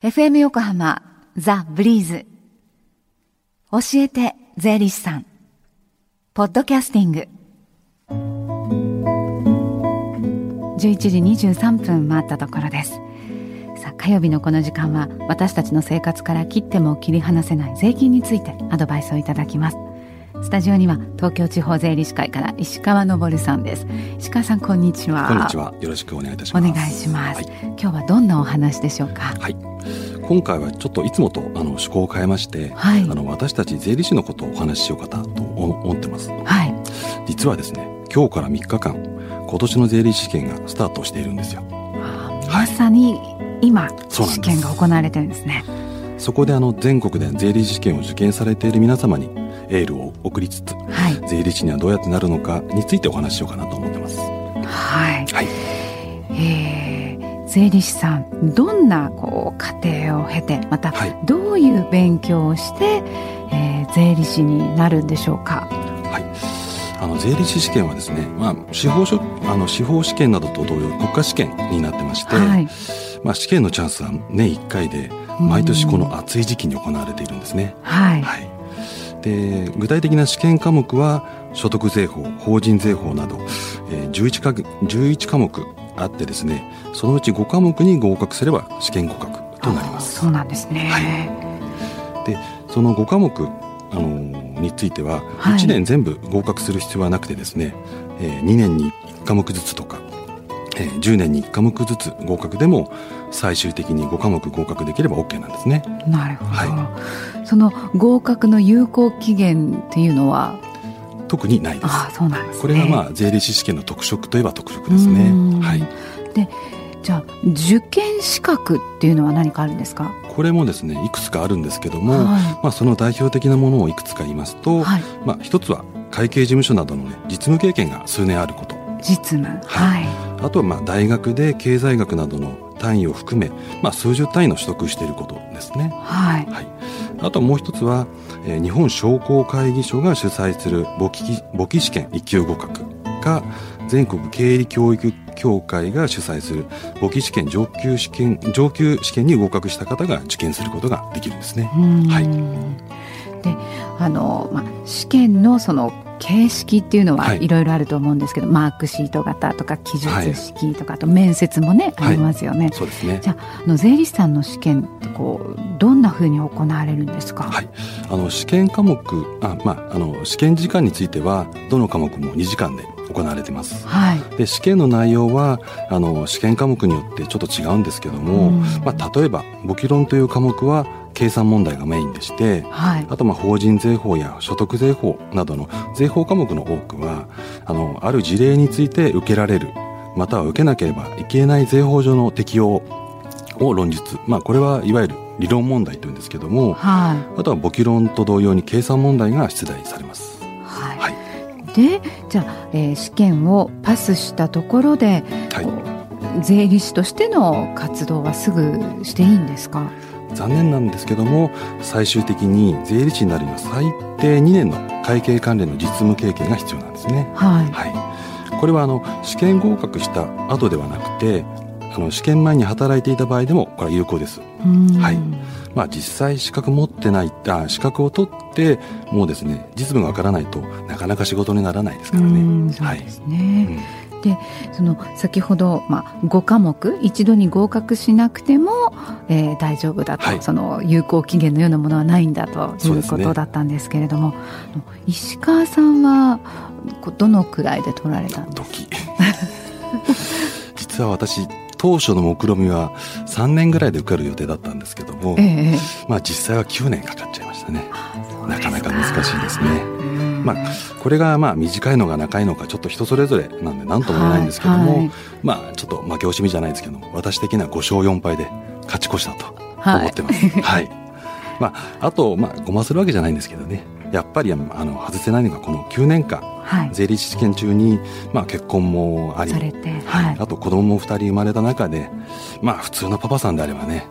FM 横浜ザ・ブリーズ。教えて税理士さん。ポッドキャスティング。11時23分回ったところです。さあ火曜日のこの時間は私たちの生活から切っても切り離せない税金についてアドバイスをいただきます。スタジオには東京地方税理士会から石川昇さんです。石川さんこんにちは。こんにちは。よろしくお願いいたします。お願いします、はい、今日はどんなお話でしょうか？はい今回はちょっといつもとあの趣向を変えまして、はい、あの私たち税理士のことをお話ししようかなと思ってます、はい、実はですね今日から3日間今年の税理士試験がスタートしているんですよ。まさに今、試験が行われてるんですね。そこであの全国で税理士試験を受験されている皆様にエールを送りつつ、はい、税理士にはどうやってなるのかについてお話ししようかなと思ってます。はい、はい。えー、税理士さんどんなこう過程を経てまたどういう勉強をして、えー、税理士になるんでしょうか？はい。あの税理士試験はですね、まあ、司法書あの司法試験などと同様国家試験になってまして、はい、まあ、試験のチャンスは年1回で毎年この暑い時期に行われているんですね。はい、はい。で具体的な試験科目は所得税法法人税法など、えー、11, か11科目あってですねそのうち5科目に合格すれば試験合格となります。そうなんですね、はい、でその5科目、あのー、については1年全部合格する必要はなくてですね、はい、えー、2年に1科目ずつとかえー、10年に1科目ずつ合格でも最終的に5科目合格できれば OK なんですね。なるほど、はい、その合格の有効期限っていうのは特にないです。あそうなんです、ね、これがまあ税理士試験の特色といえば特色ですね。はい。でじゃあ受験資格っていうのは何かあるんですか？これもですねいくつかあるんですけども、はい、まあ、その代表的なものをいくつか言いますと、はい、まあ、一つは会計事務所などの、ね、実務経験が数年あること。実務。はい、あとはまあ大学で経済学などの単位を含め、まあ、数十単位の取得していることですね。はい、はい、あともう一つは、えー、日本商工会議所が主催する簿記簿記試験一級合格か全国経理教育協会が主催する簿記試験上級試験上級試験に合格した方が受験することができるんですね。はい、であの、まあ、試験のその形式っていうのはい。ろいろあると思うんですけど、はい、マークシート型とか記述式とか、あと面接もね、ありますよね。そうですね。じゃあの税理士さんの試験ってこうどんなふうに行われるんですか、はい、あの試験科目あ、まあ、あの試験時間についてはどの科目も2時間で行われています。はい、で試験の内容はあの試験科目によってちょっと違うんですけども、まあ、例えば簿記論という科目は計算問題がメインでして、はい、あとまあ法人税法や所得税法などの税法科目の多くはあのある事例について受けられるまたは受けなければいけない税法上の適用を論述、まあ、これはいわゆる理論問題というんですけども、はい、あとは簿記論と同様に計算問題が出題されます。はい、はい、でじゃあ、えー、試験をパスしたところで、はい、税理士としての活動はすぐしていいんですか？残念なんですけども最終的に税理士になるには最低2年の会計関連の実務経験が必要なんですね。はい、はい、これはあの試験合格した後ではなくてあの試験前に働いていた場合でもこれは有効です。はい。まあ、実際資格持ってないあ資格を取ってもうですね実務がわからないとなかなか仕事にならないですからね。そうですね、はいうんでその先ほど、まあ、5科目一度に合格しなくても、えー、大丈夫だと、はい、その有効期限のようなものはないんだということだったんですけれども、ね、石川さんはどのくらいで取られたんですか？実は私当初の目論見は3年ぐらいで受かる予定だったんですけども、えー、まあ、実際は9年かかっちゃいましたね。なかなか難しいですね。まあ、これがまあ短いのか長いのかちょっと人それぞれなんで何とも言えないんですけども、はいはい、まあちょっと負け惜しみじゃないですけど私的には5勝4敗で勝ち越したと思ってます。はい、はい、まあ、あと、まあ、ごまするわけじゃないんですけどねやっぱりあの外せないのがこの9年間、はい、税理士試験中に、まあ、結婚もあり、はい、あと子供も2人生まれた中で、まあ、普通のパパさんであればね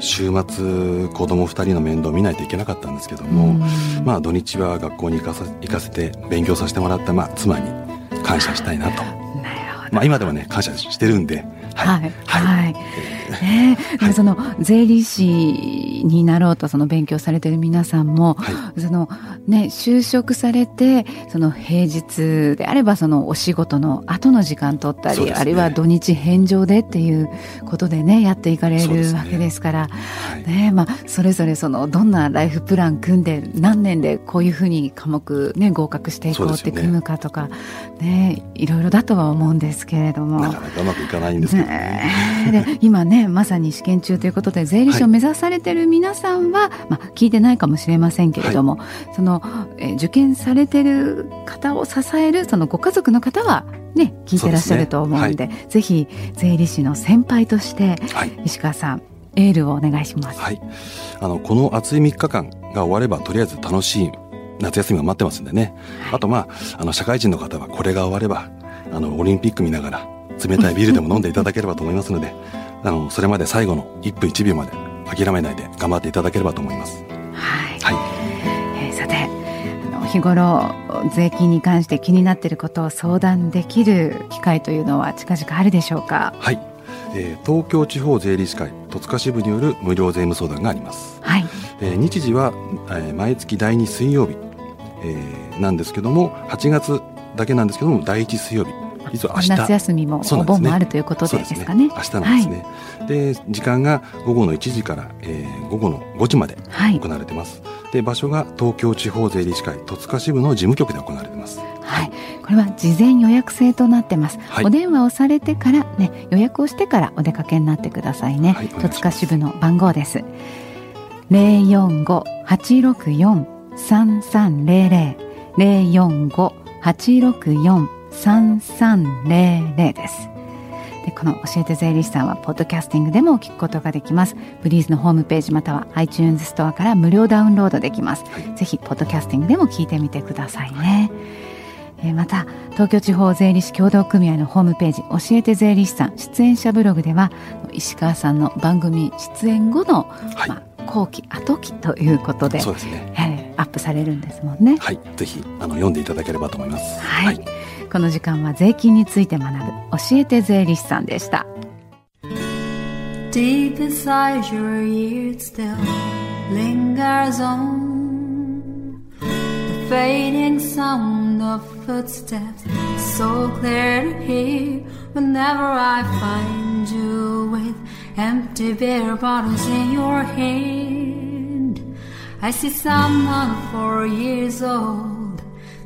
週末子供2人の面倒見ないといけなかったんですけども、まあ土日は学校に行かさ行かせて勉強させてもらった、まあ、妻に感謝したいなと。まあ今ではね感謝してるんで、はい、はい、はい、ね、その税理士になろうとその勉強されている皆さんも、はい、そのね就職されてその平日であればそのお仕事の後の時間取ったり、ね、あるいは土日返上でっていうことでねやっていかれるわけですからね、ね、まあそれぞれそのどんなライフプラン組んで何年でこういうふうに科目ね合格していこうって組むかとかね、ね、いろいろだとは思うんですけれども。なかなかうまくいかないんですけど 今ねまさに試験中ということで税理士を目指されてる皆さんは、はい、まあ、聞いてないかもしれませんけれども、はい、その、え受験されてる方を支えるそのご家族の方はね聞いてらっしゃると思うんで、ね。はい、ぜひ税理士の先輩として、石川さんエールをお願いします。はい。あの、この暑い3日間が終われば、とりあえず楽しい夏休みが待ってますんでね。あと、まあ、あの、社会人の方はこれが終われば、あの、オリンピック見ながら、冷たいビールでも飲んでいただければと思いますので、あの、それまで最後の1分1秒まで諦めないで頑張っていただければと思います。はい。はい、えー、さて、日頃税金に関して気になっていることを相談できる機会というのは近々あるでしょうか？はい。えー、東京地方税理士会戸塚支部による無料税務相談があります。はい。えー、日時は、えー、毎月第2水曜日、えー、なんですけども、8月だけなんですけども第1水曜日実は夏休みもお盆もあるということでですかね。ね。明日なんですね。はい、で時間が午後の1時から、えー、午後の5時まで行われてます。はい、で場所が東京地方税理士会戸塚支部の事務局で行われてます。はい、これは事前予約制となってます、はい、お電話をされてからね予約をしてからお出かけになってくださいね、はい、戸塚支部の番号です。045-864-3300 045-864-3300 3300です。でこの教えて税理士さんはポッドキャスティングでも聞くことができます。ブリーズのホームページまたは iTunes ストアから無料ダウンロードできます。はい、ぜひポッドキャスティングでも聞いてみてくださいね。はい、えまた東京地方税理士協同組合のホームページ教えて税理士さん出演者ブログでは石川さんの番組出演後の、はい、まあ、後期後期ということでそうですね、えー、アップされるんですもんね。はいぜひあの読んでいただければと思います。はい、はいこの時間は税金について学ぶ教えて税理士さんでした Deep inside your ears still lingers on The fading sound of footsteps So clear to hear Whenever I find you with Empty beer bottles in your hand I see someone four years old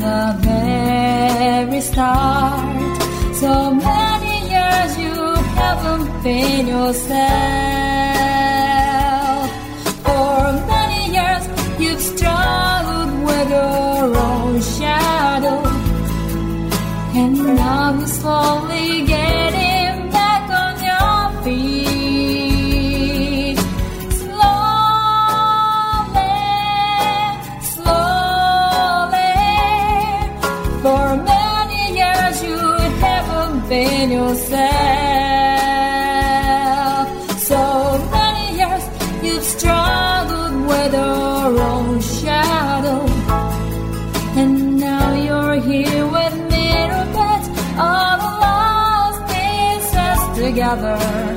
the very start. So many years you haven't been yourself. For many years you've struggled with your own shadow. And now you slowly getting you've struggled with our own shadow. And now you're here with mirror bits, all the lost pieces together.